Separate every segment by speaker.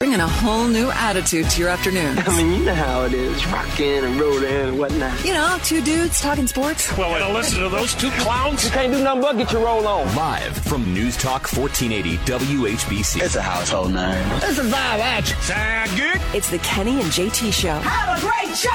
Speaker 1: Bringing a whole new attitude to your afternoon.
Speaker 2: I mean, you know how it is, rocking and rolling and whatnot.
Speaker 1: You know, two dudes talking sports.
Speaker 3: Well, to listen to those two clowns?
Speaker 2: You can't do nothing but get your roll on.
Speaker 4: Live from News Talk 1480 WHBC.
Speaker 2: It's a household name.
Speaker 3: It's a vibe action. Sound good?
Speaker 1: It's the Kenny and JT Show.
Speaker 5: Have a great show!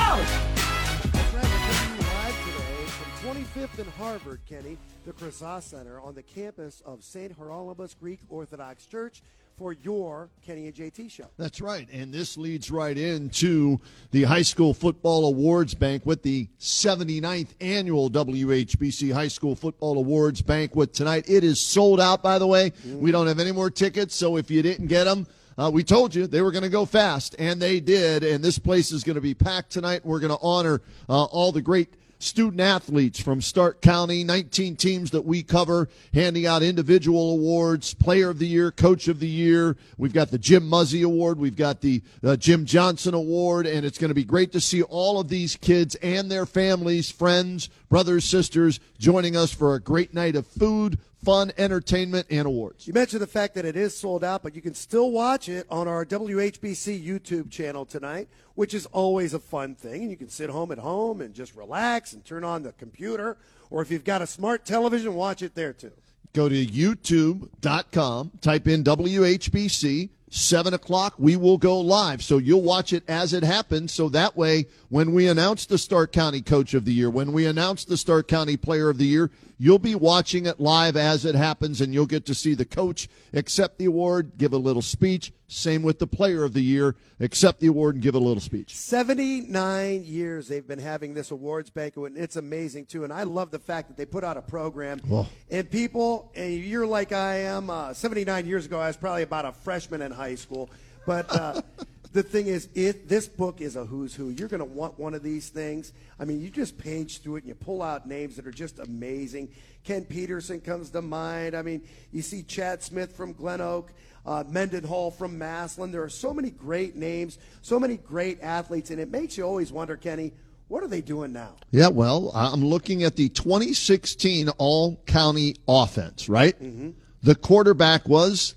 Speaker 6: live today from 25th and Harvard, Kenny, the Krassas Center on the campus of St. Haralambos Greek Orthodox Church for your Kenny and JT show.
Speaker 7: That's right. And this leads right into the High School Football Awards Banquet, the 79th annual WHBC High School Football Awards Banquet tonight. It is sold out, by the way. We don't have any more tickets, so if you didn't get them, uh, we told you they were going to go fast, and they did. And this place is going to be packed tonight. We're going to honor uh, all the great student athletes from Stark County, 19 teams that we cover, handing out individual awards, Player of the Year, Coach of the Year. We've got the Jim Muzzy Award, we've got the uh, Jim Johnson Award, and it's going to be great to see all of these kids and their families, friends, brothers, sisters joining us for a great night of food, fun, entertainment, and awards.
Speaker 6: You mentioned the fact that it is sold out, but you can still watch it on our WHBC YouTube channel tonight, which is always a fun thing. And you can sit home at home and just relax and turn on the computer, or if you've got a smart television, watch it there too.
Speaker 7: Go to youtube.com, type in WHBC. 7 o'clock, we will go live. So you'll watch it as it happens. So that way, when we announce the Stark County Coach of the Year, when we announce the Stark County Player of the Year, you'll be watching it live as it happens, and you'll get to see the coach accept the award, give a little speech. Same with the Player of the Year, accept the award and give a little speech.
Speaker 6: 79 years they've been having this awards banquet, and it's amazing too. And I love the fact that they put out a program.
Speaker 7: Well.
Speaker 6: And people, and you're like I am. Uh, 79 years ago, I was probably about a freshman in high school. But uh, the thing is, it, this book is a who's who. You're going to want one of these things. I mean, you just page through it and you pull out names that are just amazing. Ken Peterson comes to mind. I mean, you see Chad Smith from Glen Oak uh, Mendenhall from Massillon. There are so many great names, so many great athletes, and it makes you always wonder, Kenny, what are they doing now?
Speaker 7: Yeah, well, I'm looking at the 2016 All County offense, right? The quarterback was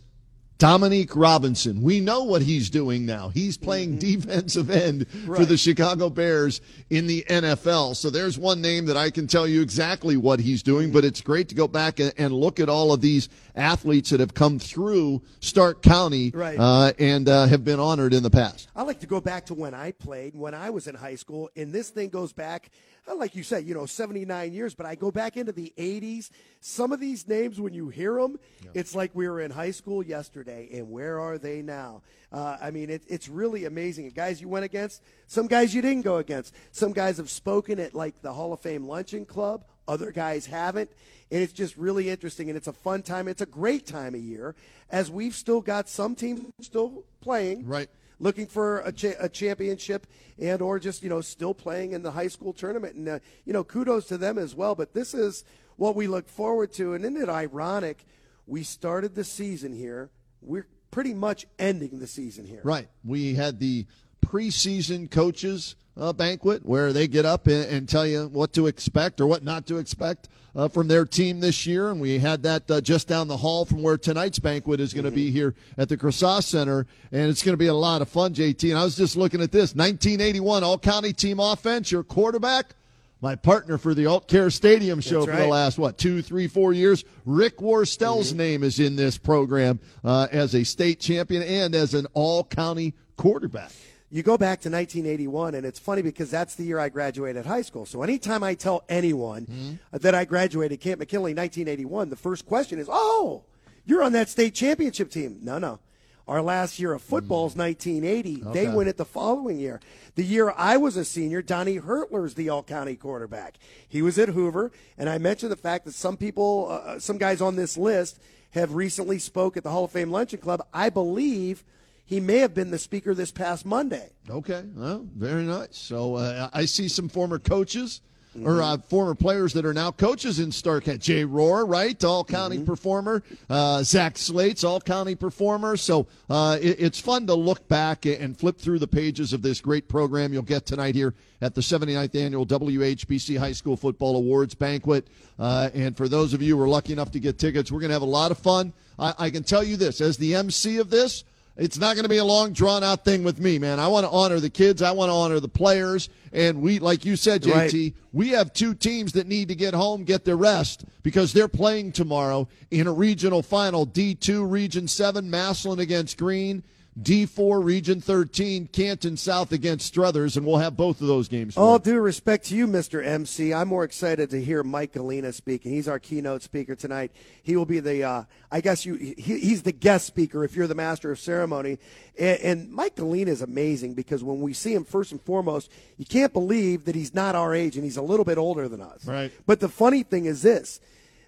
Speaker 7: Dominique Robinson. We know what he's doing now. He's playing defensive end for the Chicago Bears in the NFL. So there's one name that I can tell you exactly what he's doing, but it's great to go back and, and look at all of these athletes that have come through Stark County
Speaker 6: Right.
Speaker 7: uh, and uh, have been honored in the past.
Speaker 6: I like to go back to when I played, when I was in high school, and this thing goes back, like you said, you know, 79 years, but I go back into the 80s. Some of these names, when you hear them, it's like we were in high school yesterday, and where are they now? Uh, I mean, it, it's really amazing. And guys you went against, some guys you didn't go against. Some guys have spoken at like the Hall of Fame Luncheon Club, other guys haven't. And it's just really interesting, and it's a fun time. It's a great time of year, as we've still got some teams still playing
Speaker 7: Right.
Speaker 6: Looking for a, cha- a championship and or just you know still playing in the high school tournament. And uh, you know kudos to them as well. But this is what we look forward to. And isn't it ironic? We started the season here. We're pretty much ending the season here.
Speaker 7: Right. We had the preseason coaches uh, banquet where they get up and, and tell you what to expect or what not to expect uh, from their team this year. And we had that uh, just down the hall from where tonight's banquet is going to be here at the Krassas Center. And it's going to be a lot of fun, JT. And I was just looking at this 1981 All County Team Offense, your quarterback. My partner for the Alt Care Stadium show
Speaker 6: That's
Speaker 7: for the last what two, three, four years. Rick Worstell's name is in this program uh, as a state champion and as an all county quarterback.
Speaker 6: You go back to 1981 and it's funny because that's the year i graduated high school. So anytime i tell anyone hmm? that i graduated camp mckinley 1981 the first question is oh you're on that state championship team. No no. Our last year of football is hmm. 1980 they win it the following year. The year i was a senior donnie hurtler's the all-county quarterback. He was at hoover and i mentioned the fact that some people uh, uh, some guys on this list have recently spoke at the hall of fame luncheon club. I believe he may have been the speaker this past Monday.
Speaker 7: Okay, well, very nice. So uh, I see some former coaches or uh, former players that are now coaches in Starkett. Jay Rohr, right? All county performer. Uh, Zach Slates, all county performer. So uh, it, it's fun to look back and flip through the pages of this great program you'll get tonight here at the 79th annual WHBC High School Football Awards banquet. Uh, and for those of you who are lucky enough to get tickets, we're going to have a lot of fun. I, I can tell you this as the MC of this, it's not going to be a long, drawn out thing with me, man. I want to honor the kids. I want to honor the players. And we, like you said, JT,
Speaker 6: Right.
Speaker 7: we have two teams that need to get home, get their rest because they're playing tomorrow in a regional final. D2, Region 7, Massillon against Green. D4, Region 13, Canton South against Struthers. And we'll have both of those games.
Speaker 6: All due respect to you, Mr. MC, I'm more excited to hear Mike Galena speaking. He's our keynote speaker tonight. He will be the, uh, I guess you, he, he's the guest speaker if you're the master of ceremony. And, and Mike Galena is amazing because when we see him, first and foremost, you can't believe that he's not our age and he's a little bit older than us.
Speaker 7: Right.
Speaker 6: But the funny thing is this.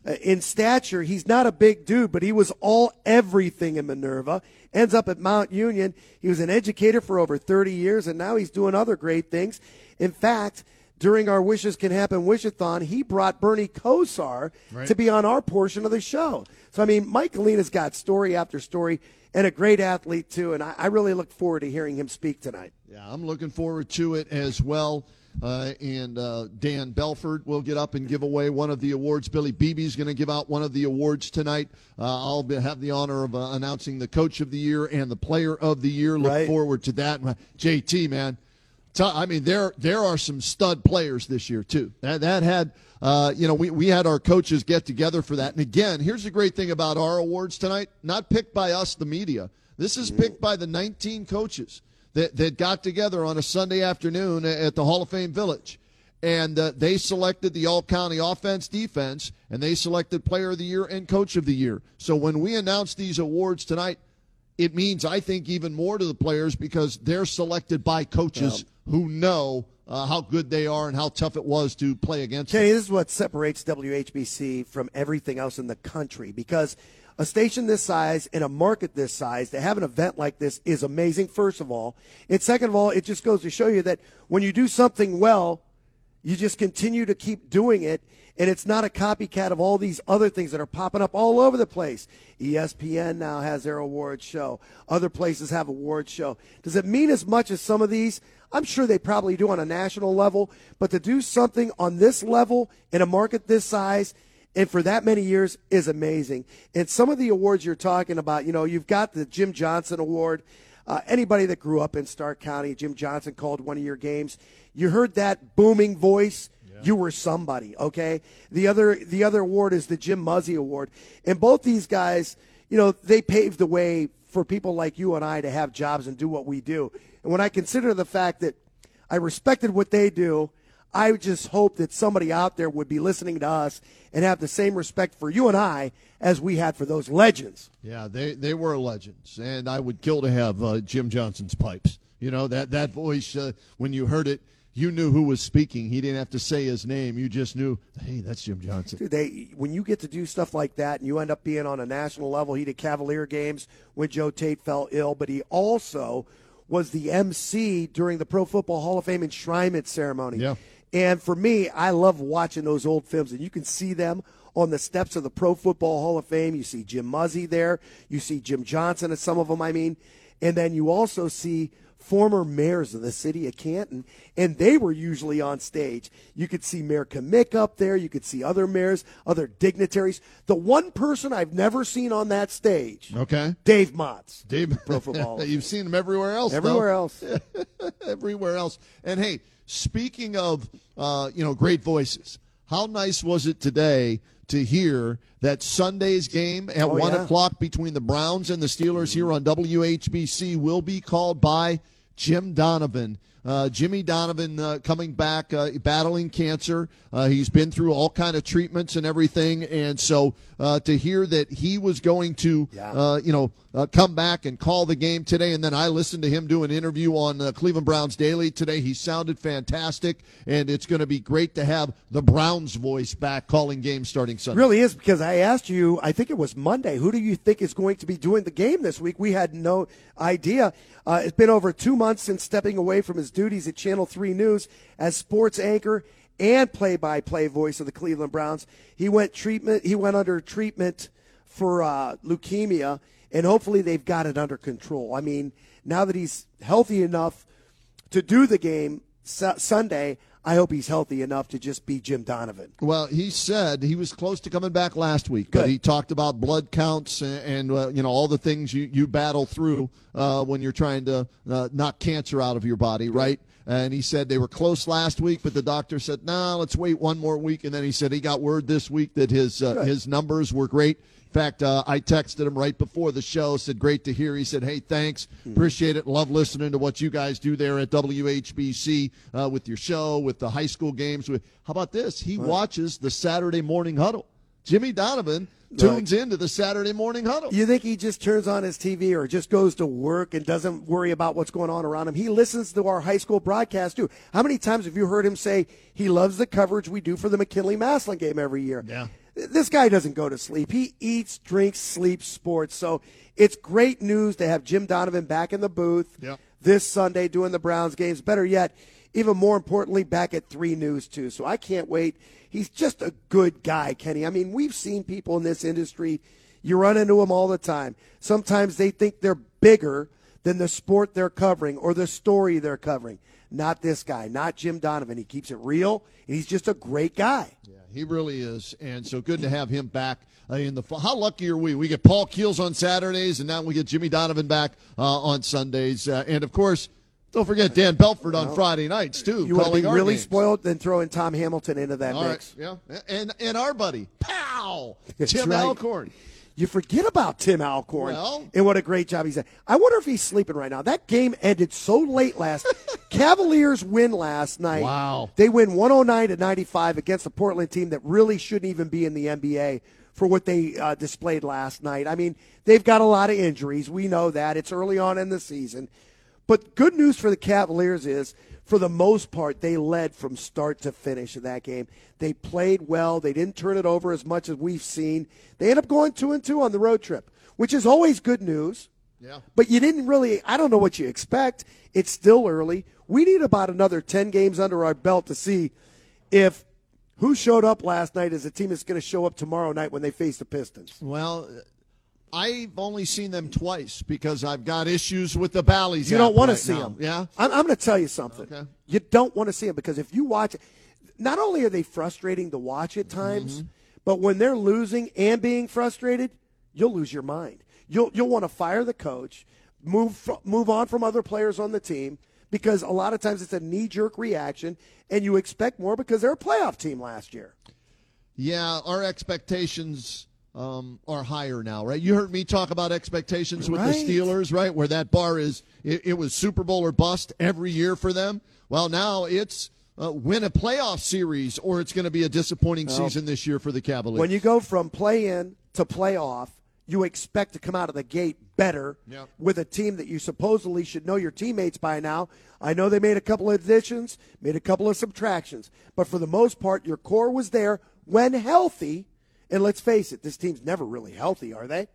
Speaker 6: Uh, in stature, he's not a big dude, but he was all everything in Minerva. Ends up at Mount Union. He was an educator for over 30 years, and now he's doing other great things. In fact, during our Wishes Can Happen Wishathon, he brought Bernie Kosar to be on our portion of the show. So, I mean, Mike Galina's got story after story and a great athlete, too, and I, I really look forward to hearing him speak tonight.
Speaker 7: Yeah, I'm looking forward to it as well. Uh, and uh, Dan Belford will get up and give away one of the awards. Billy Beebe's going to give out one of the awards tonight. Uh, I'll be, have the honor of uh, announcing the Coach of the Year and the Player of the Year. Look
Speaker 6: Right.
Speaker 7: forward to that. JT, man, t- I mean there there are some stud players this year too. That that had uh, you know we we had our coaches get together for that. And again, here's the great thing about our awards tonight: not picked by us, the media. This is picked by the 19 coaches that that got together on a Sunday afternoon at the Hall of Fame Village. And uh, they selected the all county offense defense, and they selected player of the year and coach of the year. So when we announce these awards tonight, it means I think even more to the players because they're selected by coaches who know uh, how good they are and how tough it was to play against
Speaker 6: Kenny,
Speaker 7: them.
Speaker 6: this is what separates WHBC from everything else in the country because a station this size in a market this size to have an event like this is amazing, first of all. And second of all, it just goes to show you that when you do something well, you just continue to keep doing it. And it's not a copycat of all these other things that are popping up all over the place. ESPN now has their award show. Other places have award show. Does it mean as much as some of these? I'm sure they probably do on a national level, but to do something on this level in a market this size and for that many years is amazing. And some of the awards you're talking about, you know, you've got the Jim Johnson Award. Uh, anybody that grew up in Stark County, Jim Johnson called one of your games. You heard that booming voice. You were somebody, okay? The other the other award is the Jim Muzzy Award. And both these guys, you know, they paved the way for people like you and I to have jobs and do what we do. And when I consider the fact that I respected what they do, I just hope that somebody out there would be listening to us and have the same respect for you and I as we had for those legends.
Speaker 7: Yeah, they they were legends, and I would kill to have uh, Jim Johnson's pipes. You know that that voice uh, when you heard it, you knew who was speaking. He didn't have to say his name. You just knew, hey, that's Jim Johnson.
Speaker 6: Dude, they when you get to do stuff like that and you end up being on a national level, he did Cavalier games when Joe Tate fell ill, but he also was the MC during the Pro Football Hall of Fame enshrinement ceremony.
Speaker 7: Yeah.
Speaker 6: And for me, I love watching those old films, and you can see them on the steps of the Pro Football Hall of Fame. You see Jim Muzzy there, you see Jim Johnson and some of them, I mean, and then you also see former mayors of the city of Canton, and they were usually on stage. You could see Mayor Cmich up there, you could see other mayors, other dignitaries. The one person I've never seen on that stage,
Speaker 7: Okay,
Speaker 6: Dave Motz.
Speaker 7: Dave.
Speaker 6: Pro Football.
Speaker 7: You've seen him everywhere else. though.
Speaker 6: Everywhere else.
Speaker 7: everywhere else. And hey, speaking of uh, you know great voices, how nice was it today to hear that Sunday's game at
Speaker 6: Oh,
Speaker 7: one
Speaker 6: yeah.
Speaker 7: o'clock between the Browns and the Steelers here on WHBC will be called by Jim Donovan. Uh, Jimmy Donovan uh, coming back, uh, battling cancer. Uh, he's been through all kind of treatments and everything, and so uh, to hear that he was going to, uh, you know, uh, come back and call the game today, and then I listened to him do an interview on uh, Cleveland Browns Daily today. He sounded fantastic, and it's going to be great to have the Browns voice back calling games starting Sunday.
Speaker 6: Really is because I asked you, I think it was Monday, who do you think is going to be doing the game this week? We had no idea. Uh, it's been over two months since stepping away from his duties at Channel 3 News as sports anchor and play-by-play voice of the Cleveland Browns. He went treatment. He went under treatment for uh, leukemia, and hopefully they've got it under control. I mean, now that he's healthy enough to do the game su- Sunday, I hope he's healthy enough to just be Jim Donovan.
Speaker 7: Well, he said he was close to coming back last week, but he talked about blood counts and, and uh, you know all the things you, you battle through uh, when you're trying to uh, knock cancer out of your body, right? And he said they were close last week, but the doctor said, "Nah, let's wait one more week." And then he said he got word this week that his uh, his numbers were great. In fact, uh, I texted him right before the show. Said, "Great to hear." He said, "Hey, thanks, appreciate it. Love listening to what you guys do there at WHBC uh, with your show, with the high school games. With how about this? He watches the Saturday morning huddle. Jimmy Donovan tunes into the Saturday morning huddle.
Speaker 6: You think he just turns on his TV or just goes to work and doesn't worry about what's going on around him? He listens to our high school broadcast too. How many times have you heard him say he loves the coverage we do for the McKinley Massillon game every year?
Speaker 7: Yeah.
Speaker 6: This guy doesn't go to sleep. He eats, drinks, sleeps sports. So it's great news to have Jim Donovan back in the booth
Speaker 7: Yep.
Speaker 6: this Sunday doing the Browns games. Better yet, even more importantly, back at 3 News, too. So I can't wait. He's just a good guy, Kenny. I mean, we've seen people in this industry, you run into them all the time. Sometimes they think they're bigger than the sport they're covering or the story they're covering. Not this guy, not Jim Donovan. He keeps it real, and he's just a great guy.
Speaker 7: He really is, and so good to have him back uh, in the. How lucky are we? We get Paul Keels on Saturdays, and now we get Jimmy Donovan back uh, on Sundays, uh, and of course, don't forget Dan Belford on Friday nights too.
Speaker 6: You want to be really
Speaker 7: games.
Speaker 6: spoiled, then throw in Tom Hamilton into that
Speaker 7: All right,
Speaker 6: mix.
Speaker 7: yeah, and and our buddy, pow, Tim
Speaker 6: right.
Speaker 7: Alcorn.
Speaker 6: You forget about Tim Alcorn
Speaker 7: Well-
Speaker 6: and what a great job he's done. I wonder if he's sleeping right now. That game ended so late last. Cavaliers win last night.
Speaker 7: Wow.
Speaker 6: They win 109 to 95 against a Portland team that really shouldn't even be in the NBA for what they uh, displayed last night. I mean, they've got a lot of injuries. We know that. It's early on in the season. But good news for the Cavaliers is, for the most part, they led from start to finish in that game. They played well. They didn't turn it over as much as we've seen. They end up going two and two on the road trip, which is always good news.
Speaker 7: Yeah.
Speaker 6: But you didn't really, I don't know what you expect. It's still early. We need about another 10 games under our belt to see if who showed up last night is a team that's going to show up tomorrow night when they face the Pistons.
Speaker 7: Well, I've only seen them twice because I've got issues with the Bally's.
Speaker 6: You don't want
Speaker 7: right
Speaker 6: to see
Speaker 7: now.
Speaker 6: them.
Speaker 7: Yeah.
Speaker 6: I'm, I'm going to tell you something.
Speaker 7: Okay.
Speaker 6: You don't want to see them because if you watch it, not only are they frustrating to watch at times,
Speaker 7: Mm-hmm.
Speaker 6: but when they're losing and being frustrated, you'll lose your mind. You'll you'll want to fire the coach, move fr- move on from other players on the team because a lot of times it's a knee jerk reaction, and you expect more because they're a playoff team last year.
Speaker 7: Yeah, our expectations um, are higher now, right? You heard me talk about expectations with
Speaker 6: Right.
Speaker 7: the Steelers, right? Where that bar is, it, it was Super Bowl or bust every year for them. Well, now it's uh, win a playoff series, or it's going to be a disappointing season this year for the Cavaliers.
Speaker 6: When you go from play in to playoff, you expect to come out of the gate better
Speaker 7: Yep.
Speaker 6: with a team that you supposedly should know your teammates by now. I know they made a couple of additions, made a couple of subtractions, but for the most part, your core was there when healthy. And let's face it, this team's never really healthy, are they?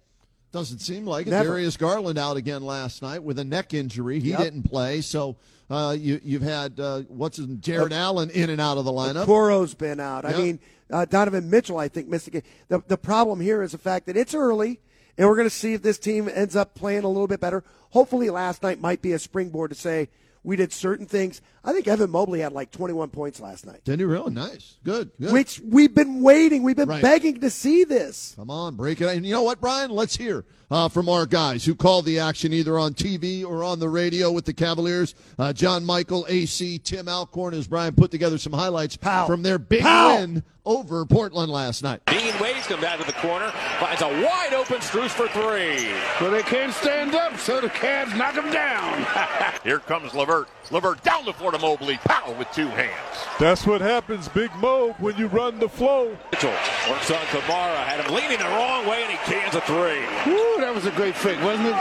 Speaker 7: Doesn't seem like it.
Speaker 6: Never.
Speaker 7: Darius Garland out again last night with a neck injury. He
Speaker 6: Yep.
Speaker 7: didn't play, so uh, you, you've had uh, what's his Jarrett Allen in and out of the lineup.
Speaker 6: Coro's been out. I mean, uh, Donovan Mitchell, I think, missed a game. The, the problem here is the fact that it's early, and we're going to see if this team ends up playing a little bit better. Hopefully, last night might be a springboard to say we did certain things. I think Evan Mobley had like 21 points last night,
Speaker 7: Did he really? Nice. Good. Good.
Speaker 6: which we've been waiting. We've been
Speaker 7: Right.
Speaker 6: begging to see this.
Speaker 7: Come on, break it. And you know what, Brian? Let's hear uh, from our guys who called the action either on TV or on the radio with the Cavaliers. Uh, John Michael, AC, Tim Alcorn, as Brian put together some highlights
Speaker 6: Pow.
Speaker 7: from their big
Speaker 6: Pow.
Speaker 7: win over Portland last night.
Speaker 3: Dean Wade's come down to the corner, finds a wide open Strus for three.
Speaker 5: Well, they can't stand up, so the Cavs knock them down.
Speaker 8: Here comes Levert.
Speaker 5: Levert. Levert down the floor to Mobley. Pow with two hands.
Speaker 8: That's what happens, Big Mo, when you run the flow.
Speaker 3: Mitchell works on Camara. Had him leaning the wrong way, and he cans a three.
Speaker 9: Woo, that was a great fake, wasn't it?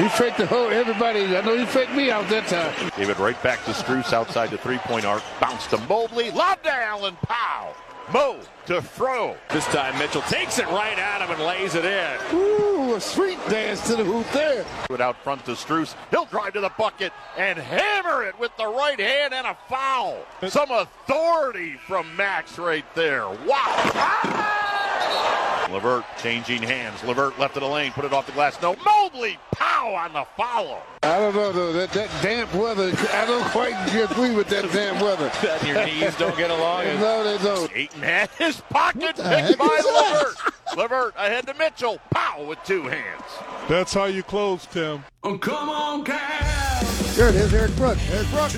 Speaker 9: He faked the whole everybody. I know he faked me out that time.
Speaker 5: Gave it right back to Strus outside the three-point arc. Bounced to Mobley. Lob to Allen. Pow. Mo to throw.
Speaker 3: This time Mitchell takes it right at him and lays it in.
Speaker 9: A sweet dance to the hoop there.
Speaker 5: Put out front to Strus. He'll drive to the bucket and hammer it with the right hand and a foul. Some authority from Max right there. Wow. Ah! Levert changing hands. Levert left of the lane, put it off the glass. No, Mobley, pow on the foul.
Speaker 9: I don't know though. That, that damp weather. I don't quite agree with that damp weather.
Speaker 3: and your knees don't get along.
Speaker 9: no, they don't.
Speaker 5: Ayton had his pocket
Speaker 7: the
Speaker 5: picked
Speaker 7: heck
Speaker 5: by
Speaker 7: is that?
Speaker 5: Levert. Levert ahead to Mitchell. Pow with two hands.
Speaker 8: That's how you close, Tim.
Speaker 10: Oh, come on, Cavs.
Speaker 6: There it is, Eric Brooks. Eric Brooks.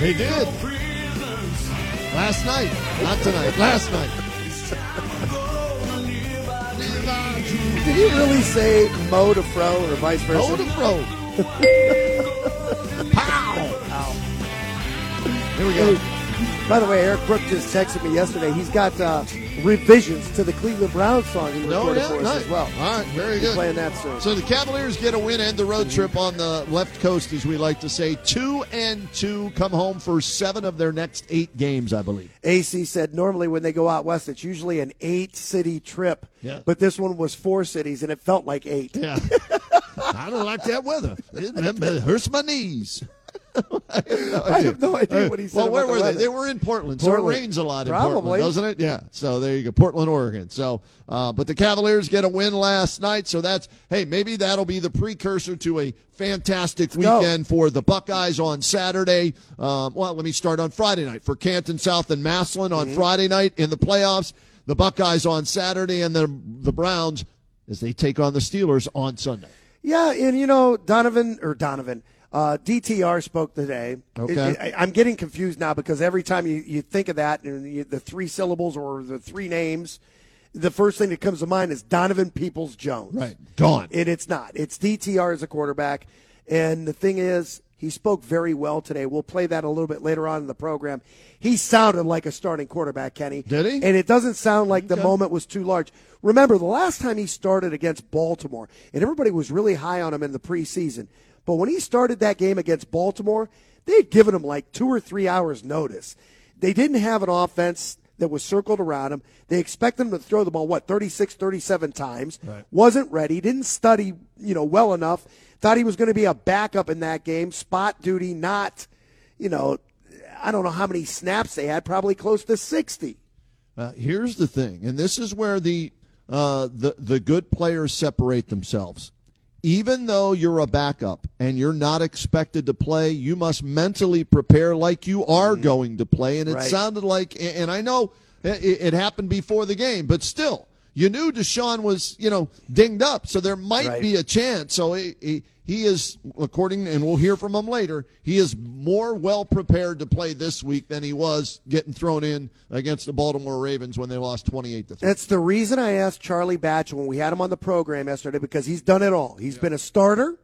Speaker 7: They did. Last night. Not tonight. Last night.
Speaker 6: Did he really say Mo to Fro or vice versa?
Speaker 7: Hold him, bro. Pow. Here we go.
Speaker 6: By the way, Eric Brook just texted me yesterday. He's got uh, revisions to the Cleveland Browns song he recorded
Speaker 7: yeah,
Speaker 6: for us
Speaker 7: nice.
Speaker 6: as well.
Speaker 7: All right, very
Speaker 6: He's
Speaker 7: good.
Speaker 6: playing that soon.
Speaker 7: So the Cavaliers get a win and the road trip on the left coast, as we like to say. Two and two come home for seven of their next eight games, I believe.
Speaker 6: AC said normally when they go out west, it's usually an eight city trip.
Speaker 7: Yeah.
Speaker 6: But this one was four cities, and it felt like eight.
Speaker 7: Yeah. I don't like that weather. It hurts my knees.
Speaker 6: I have no idea what he said.
Speaker 7: Well, where
Speaker 6: the
Speaker 7: were they?
Speaker 6: weather.
Speaker 7: They were in Portland, so it rains a lot in
Speaker 6: Probably.
Speaker 7: Portland, doesn't it? Yeah. So there you go, Portland, Oregon. So, uh, but the Cavaliers get a win last night, so that's hey, maybe that'll be the precursor to a fantastic weekend for the Buckeyes on Saturday. Um, well, let me start on Friday night for Canton South and Massillon on
Speaker 6: Mm-hmm.
Speaker 7: Friday night in the playoffs. The Buckeyes on Saturday, and the the Browns as they take on the Steelers on Sunday.
Speaker 6: Yeah, and you know Donovan or Donovan. Uh, DTR spoke today.
Speaker 7: Okay.
Speaker 6: It- I, am getting confused now because every time you, you think of that and you, the three syllables or the three names, the first thing that comes to mind is Donovan Peoples Jones.
Speaker 7: Right. Gone.
Speaker 6: And it's not. It's DTR as a quarterback. And the thing is, he spoke very well today. We'll play that a little bit later on in the program. He sounded like a starting quarterback, Kenny.
Speaker 7: Did he?
Speaker 6: And it doesn't sound like the moment was too large. Remember, the last time he started against Baltimore, and everybody was really high on him in the preseason. But when he started that game against Baltimore, they had given him like two or three hours' notice. They didn't have an offense that was circled around him. They expected him to throw the ball, what, 36, 37 times. Wasn't ready, didn't study, you know, well enough. Thought he was going to be a backup in that game, spot duty, not, you know, I don't know how many snaps they had, probably close to 60.
Speaker 7: Uh, here's the thing, and this is where the uh, the the good players separate themselves. Even though you're a backup and you're not expected to play, you must mentally prepare like you are mm-hmm. going to play. And it
Speaker 6: Right.
Speaker 7: sounded like, and I know it, it happened before the game, but still, you knew Deshaun was, you know, dinged up, so there might
Speaker 6: Right.
Speaker 7: be a chance. So he, he, he is, according, and we'll hear from him later, he is more well prepared to play this week than he was getting thrown in against the Baltimore Ravens when they lost 28 to 3.
Speaker 6: That's the reason I asked Charlie Batch when we had him on the program yesterday because he's done it all. He's been a starter,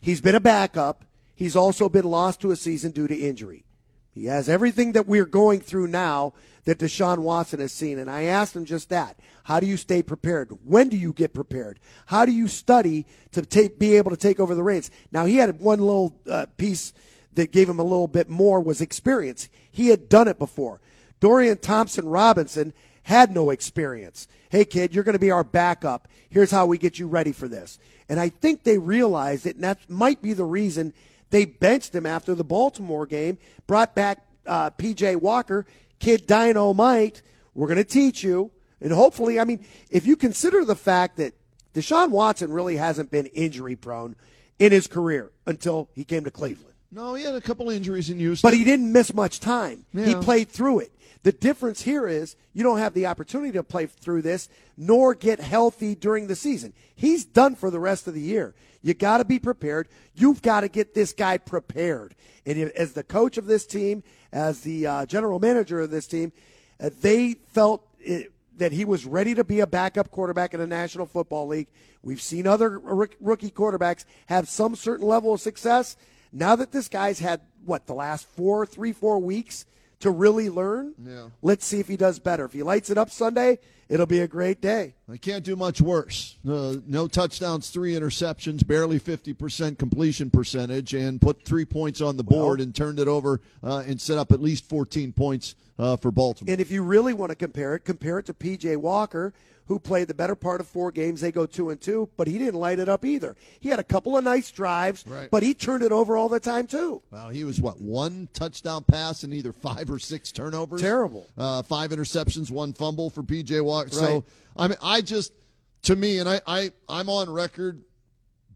Speaker 6: he's been a backup, he's also been lost to a season due to injury. He has everything that we're going through now that Deshaun Watson has seen. And I asked him just that. How do you stay prepared? When do you get prepared? How do you study to take, be able to take over the reins? Now, he had one little uh, piece that gave him a little bit more was experience. He had done it before. Dorian Thompson Robinson had no experience. Hey, kid, you're going to be our backup. Here's how we get you ready for this. And I think they realized it, and that might be the reason they benched him after the Baltimore game, brought back uh, PJ Walker, kid dynamite. We're going to teach you. And hopefully, I mean, if you consider the fact that Deshaun Watson really hasn't been injury prone in his career until he came to Cleveland.
Speaker 7: No, he had a couple injuries in Houston.
Speaker 6: But he didn't miss much time. He played through it. The difference here is you don't have the opportunity to play through this nor get healthy during the season. He's done for the rest of the year. You got to be prepared. You've got to get this guy prepared. And as the coach of this team, as the uh, general manager of this team, uh, they felt it, that he was ready to be a backup quarterback in the National Football League. We've seen other rook- rookie quarterbacks have some certain level of success. Now that this guy's had what the last four, three, four weeks to really learn,
Speaker 7: Yeah.
Speaker 6: let's see if he does better. If he lights it up Sunday, it'll be a great day.
Speaker 7: I can't do much worse. Uh, no touchdowns, three interceptions, barely 50% completion percentage, and put three points on the board and turned it over uh, and set up at least 14 points uh, for Baltimore.
Speaker 6: And if you really want to compare it, compare it to PJ Walker, who played the better part of four games. They go two and two, but he didn't light it up either. He had a couple of nice drives,
Speaker 7: Right.
Speaker 6: but he turned it over all the time too.
Speaker 7: Well, he was what one touchdown pass and either five or six turnovers.
Speaker 6: Terrible.
Speaker 7: Uh, five interceptions, one fumble for PJ Walker. So I mean, I just to me, and I, I I'm on record.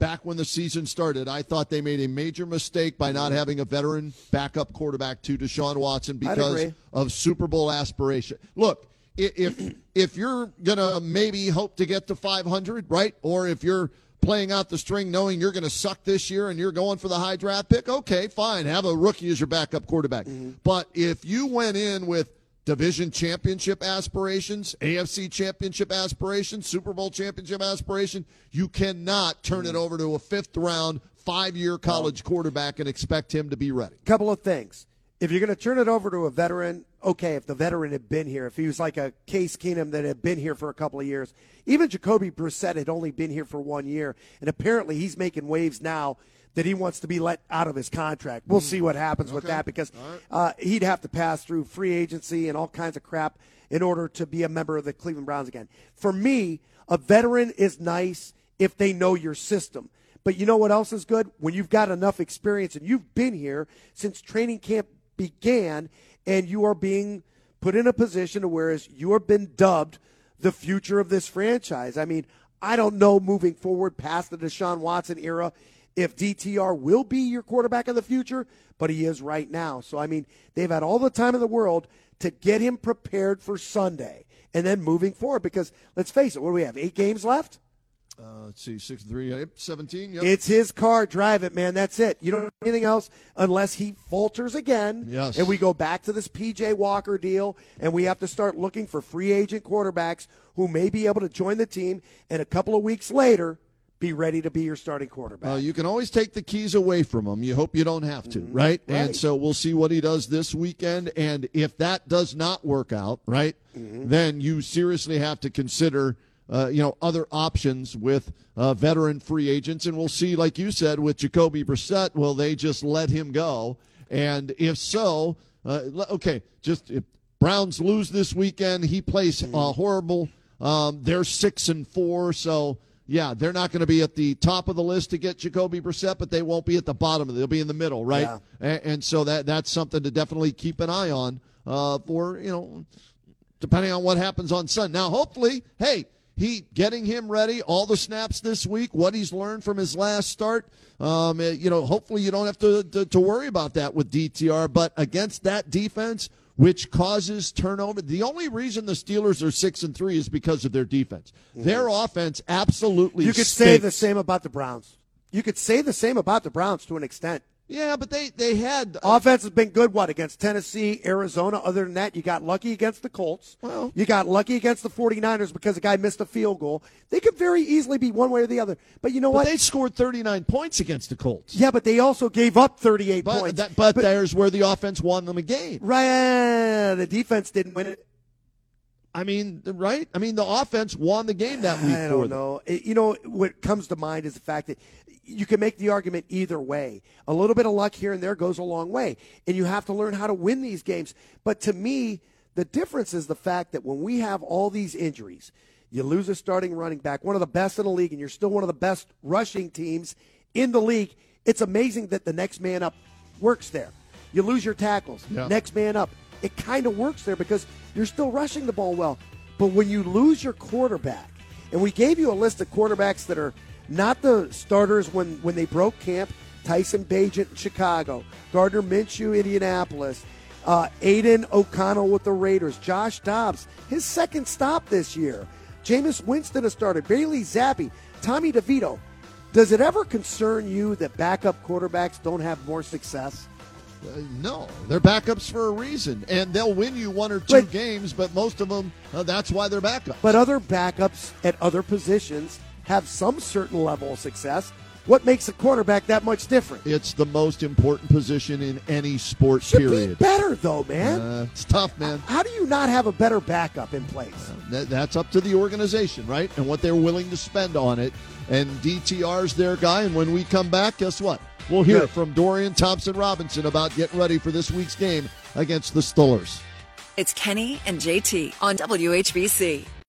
Speaker 7: Back when the season started, I thought they made a major mistake by not having a veteran backup quarterback to Deshaun Watson because of Super Bowl aspiration. Look, if if you're gonna maybe hope to get to 500, right, or if you're playing out the string knowing you're going to suck this year and you're going for the high draft pick, okay, fine, have a rookie as your backup quarterback. Mm-hmm. But if you went in with division championship aspirations, AFC championship aspirations, Super Bowl championship aspiration, you cannot turn it over to a fifth round, five year college quarterback and expect him to be ready.
Speaker 6: couple of things. If you're going to turn it over to a veteran, okay, if the veteran had been here, if he was like a Case Keenum that had been here for a couple of years, even Jacoby Brissett had only been here for one year, and apparently he's making waves now that he wants to be let out of his contract. We'll see what happens with that because uh, he'd have to pass through free agency and all kinds of crap in order to be a member of the Cleveland Browns again. For me, a veteran is nice if they know your system. But you know what else is good? When you've got enough experience and you've been here since training camp began and you are being put in a position to whereas you have been dubbed the future of this franchise. I mean, I don't know moving forward past the Deshaun Watson era if DTR will be your quarterback of the future, but he is right now. So, I mean, they've had all the time in the world to get him prepared for Sunday and then moving forward because let's face it, what do we have? Eight games left?
Speaker 7: Uh, let's see, six three, yep, seventeen. Yep.
Speaker 6: It's his car. Drive it, man. That's it. You don't do anything else unless he falters again.
Speaker 7: Yes.
Speaker 6: And we go back to this PJ Walker deal, and we have to start looking for free agent quarterbacks who may be able to join the team, and a couple of weeks later, be ready to be your starting quarterback.
Speaker 7: Uh, you can always take the keys away from him. You hope you don't have to, right? And so we'll see what he does this weekend. And if that does not work out, right, then you seriously have to consider, uh, you know, other options with uh, veteran free agents. And we'll see, like you said, with Jacoby Brissett, will they just let him go? And if so, uh, okay, just if Browns lose this weekend, he plays uh, horrible. Um, they're six and four, so yeah, they're not going to be at the top of the list to get Jacoby Brissett, but they won't be at the bottom. of it. They'll be in the middle, right?
Speaker 6: Yeah.
Speaker 7: And, and so that that's something to definitely keep an eye on uh, for you know, depending on what happens on Sunday. Now, hopefully, hey, he getting him ready, all the snaps this week, what he's learned from his last start. Um, eh, you know, hopefully you don't have to, to to worry about that with DTR. But against that defense, which causes turnover, the only reason the Steelers are six and three is because of their defense. Mm-hmm. Their offense absolutely.
Speaker 6: you could say the same about the Browns. You could say the same about the Browns to an extent.
Speaker 7: Yeah, but they they had uh,
Speaker 6: Offense has been good, what, against Tennessee, Arizona? Other than that, you got lucky against the Colts.
Speaker 7: Well-
Speaker 6: you got lucky against the 49ers because a guy missed a field goal. They could very easily be one way or the other. But you know
Speaker 7: But
Speaker 6: what?
Speaker 7: they scored 39 points against the Colts.
Speaker 6: yeah, but they also gave up 38
Speaker 7: But,
Speaker 6: points.
Speaker 7: that, but, there's where the offense won them a game.
Speaker 6: right, the defense didn't win it.
Speaker 7: I mean, right? I mean, the offense won the game that week
Speaker 6: I don't know. It- you know what comes to mind is the fact that you can make the argument either way. A little bit of luck here and there goes a long way, and you have to learn how to win these games. But to me, the difference is the fact that when we have all these injuries, you lose a starting running back, one of the best in the league, and you're still one of the best rushing teams in the league. It's amazing that the next man up works there. You lose your tackles,
Speaker 7: Yeah.
Speaker 6: next man up. It kind of works there because you're still rushing the ball well. But when you lose your quarterback, and we gave you a list of quarterbacks that are not the starters when, when they broke camp Tyson Bagent in Chicago, Gardner Minshew, Indianapolis, uh, Aidan O'Connell with the Raiders, Josh Dobbs, his second stop this year, Jameis Winston has started, Bailey Zappe, Tommy DeVito. Does it ever concern you that backup quarterbacks don't have more success?
Speaker 7: Uh, no, they're backups for a reason, and they'll win you one or two
Speaker 6: But-
Speaker 7: games. But most of them, uh, that's why they're backups.
Speaker 6: But other backups at other positions have some certain level of success. what makes a quarterback that much different?
Speaker 7: It's the most important position in any sport.
Speaker 6: Should
Speaker 7: period.
Speaker 6: be better though, man.
Speaker 7: Uh, it's tough, man.
Speaker 6: How do you not have a better backup in place?
Speaker 7: That, that's up to the organization, right? And what they're willing to spend on it. And DTR's their guy. And when we come back, guess what? We'll hear
Speaker 6: Good.
Speaker 7: from Dorian Thompson Robinson about getting ready for this week's game against the Stullers.
Speaker 1: It's Kenny and JT on WHBC.